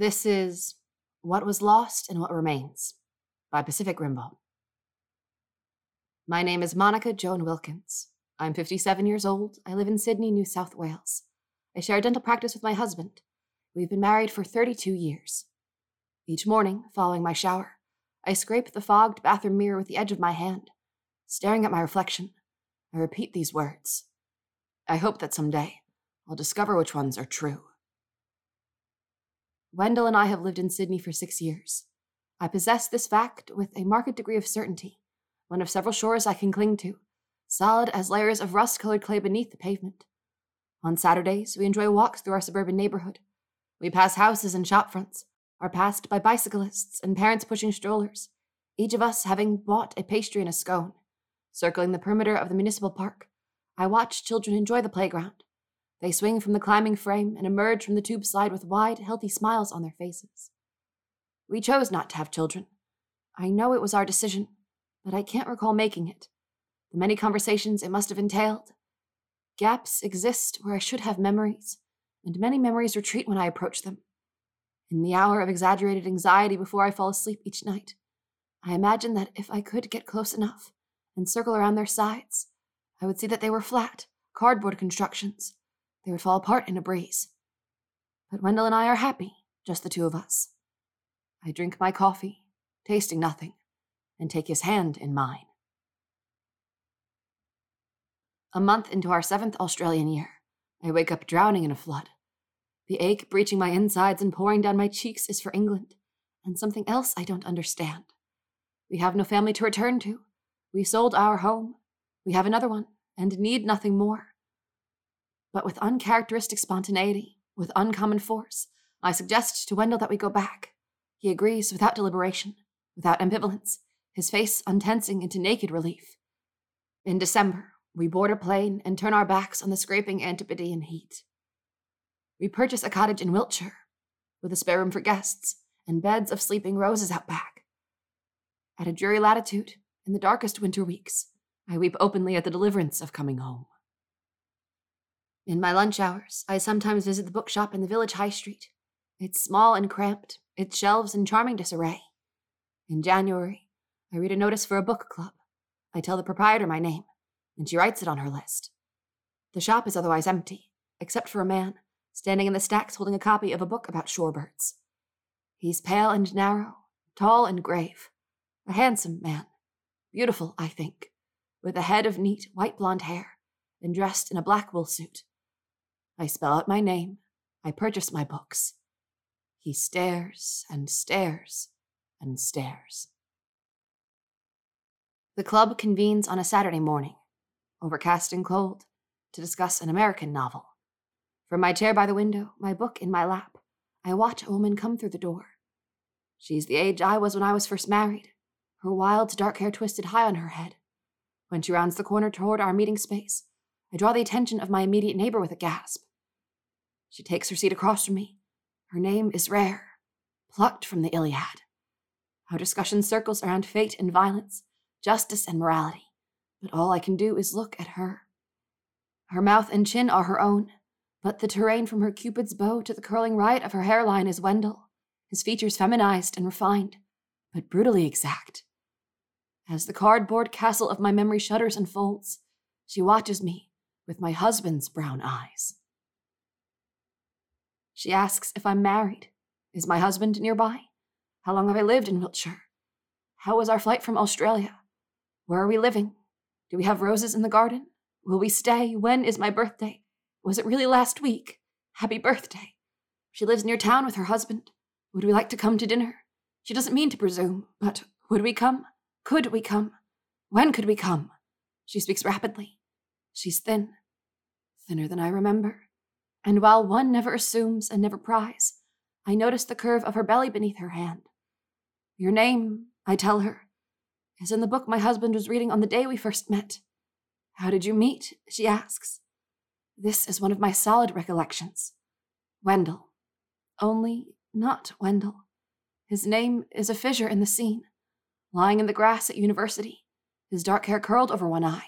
This is What Was Lost and What Remains by Pacific Rimbaud. My name is Monica Joan Wilkins. I'm 57 years old. I live in Sydney, New South Wales. I share a dental practice with my husband. We've been married for 32 years. Each morning, following my shower, I scrape the fogged bathroom mirror with the edge of my hand. Staring at my reflection, I repeat these words. I hope that someday I'll discover which ones are true. Wendell and I have lived in Sydney for six years. I possess this fact with a marked degree of certainty, one of several shores I can cling to, solid as layers of rust colored clay beneath the pavement. On Saturdays, we enjoy walks through our suburban neighborhood. We pass houses and shop fronts, are passed by bicyclists and parents pushing strollers, each of us having bought a pastry and a scone. Circling the perimeter of the municipal park, I watch children enjoy the playground. They swing from the climbing frame and emerge from the tube slide with wide, healthy smiles on their faces. We chose not to have children. I know it was our decision, but I can't recall making it. The many conversations it must have entailed. Gaps exist where I should have memories, and many memories retreat when I approach them. In the hour of exaggerated anxiety before I fall asleep each night, I imagine that if I could get close enough and circle around their sides, I would see that they were flat, cardboard constructions. They would fall apart in a breeze. But Wendell and I are happy, just the two of us. I drink my coffee, tasting nothing, and take his hand in mine. A month into our seventh Australian year, I wake up drowning in a flood. The ache breaching my insides and pouring down my cheeks is for England, and something else I don't understand. We have no family to return to. We sold our home. We have another one, and need nothing more. But with uncharacteristic spontaneity, with uncommon force, I suggest to Wendell that we go back. He agrees without deliberation, without ambivalence, his face untensing into naked relief. In December, we board a plane and turn our backs on the scraping Antipodean heat. We purchase a cottage in Wiltshire, with a spare room for guests and beds of sleeping roses out back. At a dreary latitude, in the darkest winter weeks, I weep openly at the deliverance of coming home. In my lunch hours, I sometimes visit the bookshop in the village high street. It's small and cramped, its shelves in charming disarray. In January, I read a notice for a book club. I tell the proprietor my name, and she writes it on her list. The shop is otherwise empty, except for a man standing in the stacks holding a copy of a book about shorebirds. He's pale and narrow, tall and grave, a handsome man, beautiful, I think, with a head of neat white blonde hair and dressed in a black wool suit. I spell out my name, I purchase my books. He stares and stares and stares. The club convenes on a Saturday morning overcast and cold, to discuss an American novel. From my chair by the window, my book in my lap, I watch a woman come through the door. She's the age I was when I was first married, her wild, dark hair twisted high on her head. When she rounds the corner toward our meeting space, I draw the attention of my immediate neighbor with a gasp. She takes her seat across from me. Her name is Rare, plucked from the Iliad. Our discussion circles around fate and violence, justice and morality but all I can do is look at her. Her mouth and chin are her own, but the terrain from her cupid's bow to the curling right of her hairline is Wendell, his features feminized and refined, but brutally exact. As the cardboard castle of my memory shudders and folds, she watches me with my husband's brown eyes. She asks if I'm married. Is my husband nearby? How long have I lived in Wiltshire? How was our flight from Australia? Where are we living? Do we have roses in the garden? Will we stay? When is my birthday? Was it really last week? Happy birthday. She lives near town with her husband. Would we like to come to dinner? She doesn't mean to presume, but would we come? Could we come? When could we come? She speaks rapidly. She's thin, thinner than I remember. And while one never assumes and never pries, I notice the curve of her belly beneath her hand. Your name, I tell her, is in the book my husband was reading on the day we first met. How did you meet? she asks. This is one of my solid recollections. Wendell. Only not Wendell. His name is a fissure in the scene, lying in the grass at university, his dark hair curled over one eye.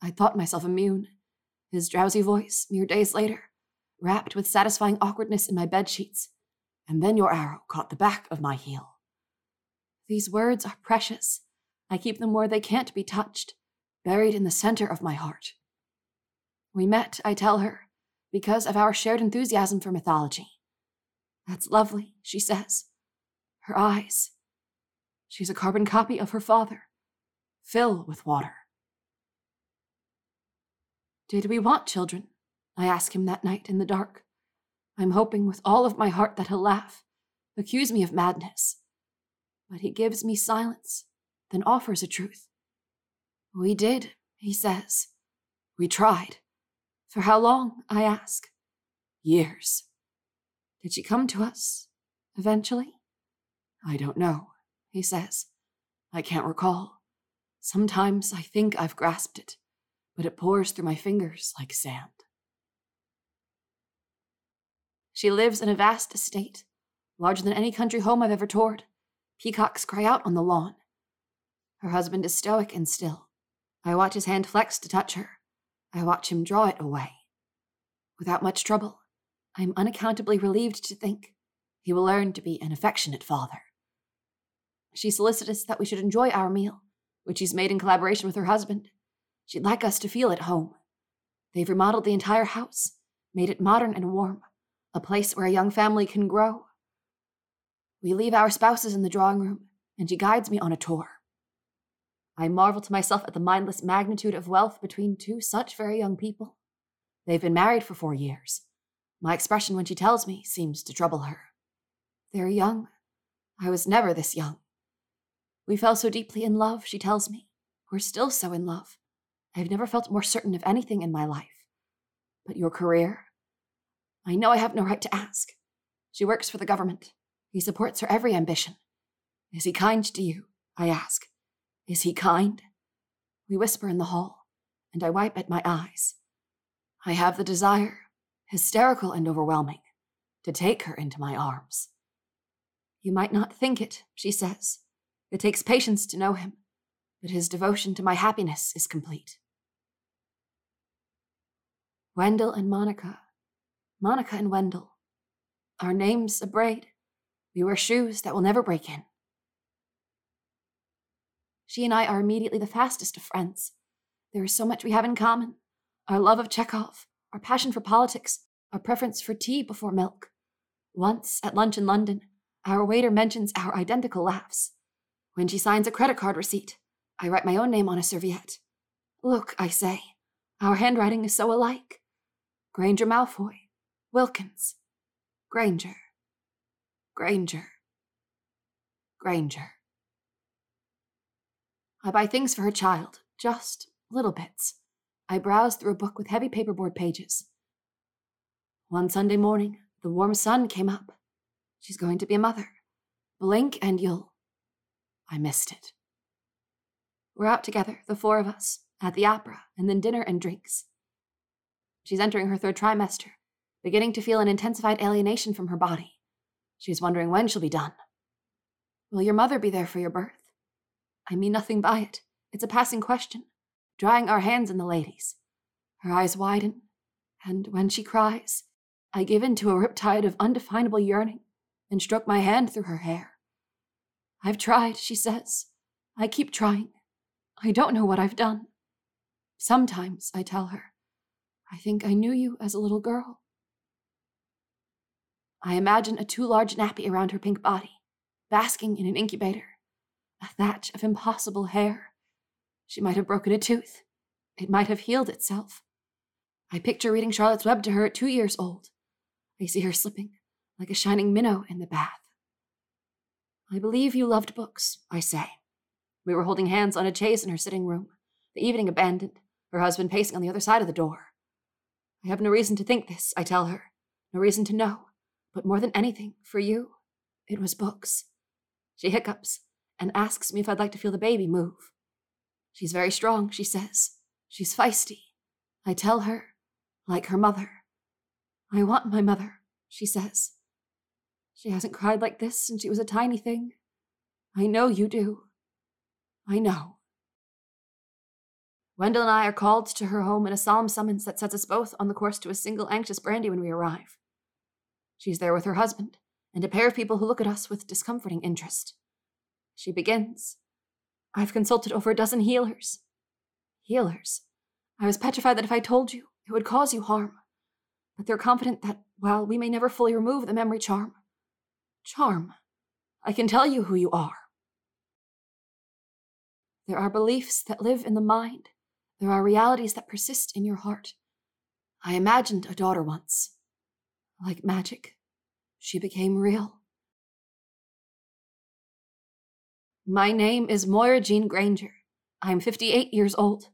I thought myself immune. His drowsy voice, mere days later, wrapped with satisfying awkwardness in my bed sheets, and then your arrow caught the back of my heel. These words are precious. I keep them where they can't be touched, buried in the center of my heart. We met, I tell her, because of our shared enthusiasm for mythology. That's lovely, she says. Her eyes. She's a carbon copy of her father. Fill with water. Did we want children? I ask him that night in the dark. I'm hoping with all of my heart that he'll laugh, accuse me of madness. But he gives me silence, then offers a truth. We did, he says. We tried. For how long? I ask. Years. Did she come to us? Eventually? I don't know, he says. I can't recall. Sometimes I think I've grasped it, but it pours through my fingers like sand. She lives in a vast estate, larger than any country home I've ever toured. Peacocks cry out on the lawn. Her husband is stoic and still. I watch his hand flex to touch her. I watch him draw it away. Without much trouble, I am unaccountably relieved to think he will learn to be an affectionate father. She's solicitous that we should enjoy our meal, which she's made in collaboration with her husband. She'd like us to feel at home. They've remodeled the entire house, made it modern and warm, a place where a young family can grow. We leave our spouses in the drawing room, and she guides me on a tour. I marvel to myself at the mindless magnitude of wealth between two such very young people. They've been married for four years. My expression when she tells me seems to trouble her. They're young. I was never this young. We fell so deeply in love, she tells me. We're still so in love. I've never felt more certain of anything in my life. But your career? I know I have no right to ask. She works for the government. He supports her every ambition. Is he kind to you? I ask. Is he kind? We whisper in the hall, and I wipe at my eyes. I have the desire, hysterical and overwhelming, to take her into my arms. You might not think it, she says. It takes patience to know him, but his devotion to my happiness is complete. Wendell and Monica. Monica and Wendell. Our names a braid. We wear shoes that will never break in. She and I are immediately the fastest of friends. There is so much we have in common our love of Chekhov, our passion for politics, our preference for tea before milk. Once, at lunch in London, our waiter mentions our identical laughs. When she signs a credit card receipt, I write my own name on a serviette. Look, I say, our handwriting is so alike. Granger Malfoy, Wilkins, Granger, Granger, Granger. I buy things for her child, just little bits. I browse through a book with heavy paperboard pages. One Sunday morning, the warm sun came up. She's going to be a mother. Blink and you'll. I missed it. We're out together, the four of us, at the opera, and then dinner and drinks. She's entering her third trimester, beginning to feel an intensified alienation from her body. She's wondering when she'll be done. Will your mother be there for your birth? I mean nothing by it. It's a passing question, drying our hands in the lady's. Her eyes widen, and when she cries, I give in to a riptide of undefinable yearning and stroke my hand through her hair. I've tried, she says. I keep trying. I don't know what I've done. Sometimes, I tell her, I think I knew you as a little girl. I imagine a too large nappy around her pink body, basking in an incubator, a thatch of impossible hair. She might have broken a tooth. It might have healed itself. I picture reading Charlotte's Web to her at two years old. I see her slipping like a shining minnow in the bath. I believe you loved books, I say. We were holding hands on a chaise in her sitting room, the evening abandoned, her husband pacing on the other side of the door. I have no reason to think this, I tell her, no reason to know, but more than anything, for you, it was books. She hiccups and asks me if I'd like to feel the baby move. She's very strong, she says. She's feisty. I tell her, like her mother. I want my mother, she says. She hasn't cried like this since she was a tiny thing. I know you do. I know. Wendell and I are called to her home in a solemn summons that sets us both on the course to a single anxious brandy when we arrive. She's there with her husband, and a pair of people who look at us with discomforting interest. She begins. I've consulted over a dozen healers. Healers? I was petrified that if I told you, it would cause you harm. But they're confident that, while we may never fully remove the memory charm, charm, I can tell you who you are. There are beliefs that live in the mind. There are realities that persist in your heart. I imagined a daughter once. Like magic, she became real. My name is Moira Jean Granger. I am 58 years old.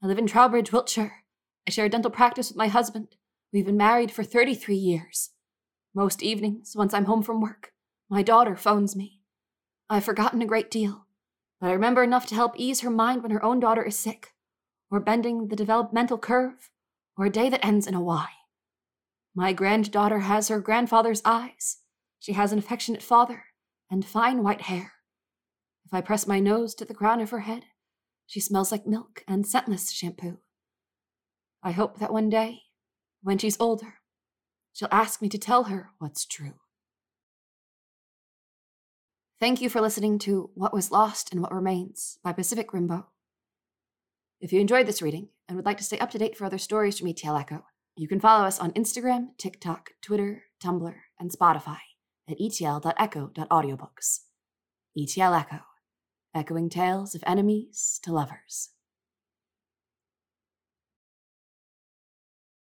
I live in Trowbridge, Wiltshire. I share a dental practice with my husband. We've been married for 33 years. Most evenings, once I'm home from work, my daughter phones me. I've forgotten a great deal, but I remember enough to help ease her mind when her own daughter is sick, or bending the developmental curve, or a day that ends in a Y. My granddaughter has her grandfather's eyes. She has an affectionate father and fine white hair. If I press my nose to the crown of her head, she smells like milk and scentless shampoo. I hope that one day, when she's older, she'll ask me to tell her what's true. Thank you for listening to What Was Lost and What Remains by Pacific Rimbaud. If you enjoyed this reading and would like to stay up to date for other stories from ETL Echo, you can follow us on Instagram, TikTok, Twitter, Tumblr, and Spotify at etl.echo.audiobooks. ETL Echo echoing tales of enemies to lovers.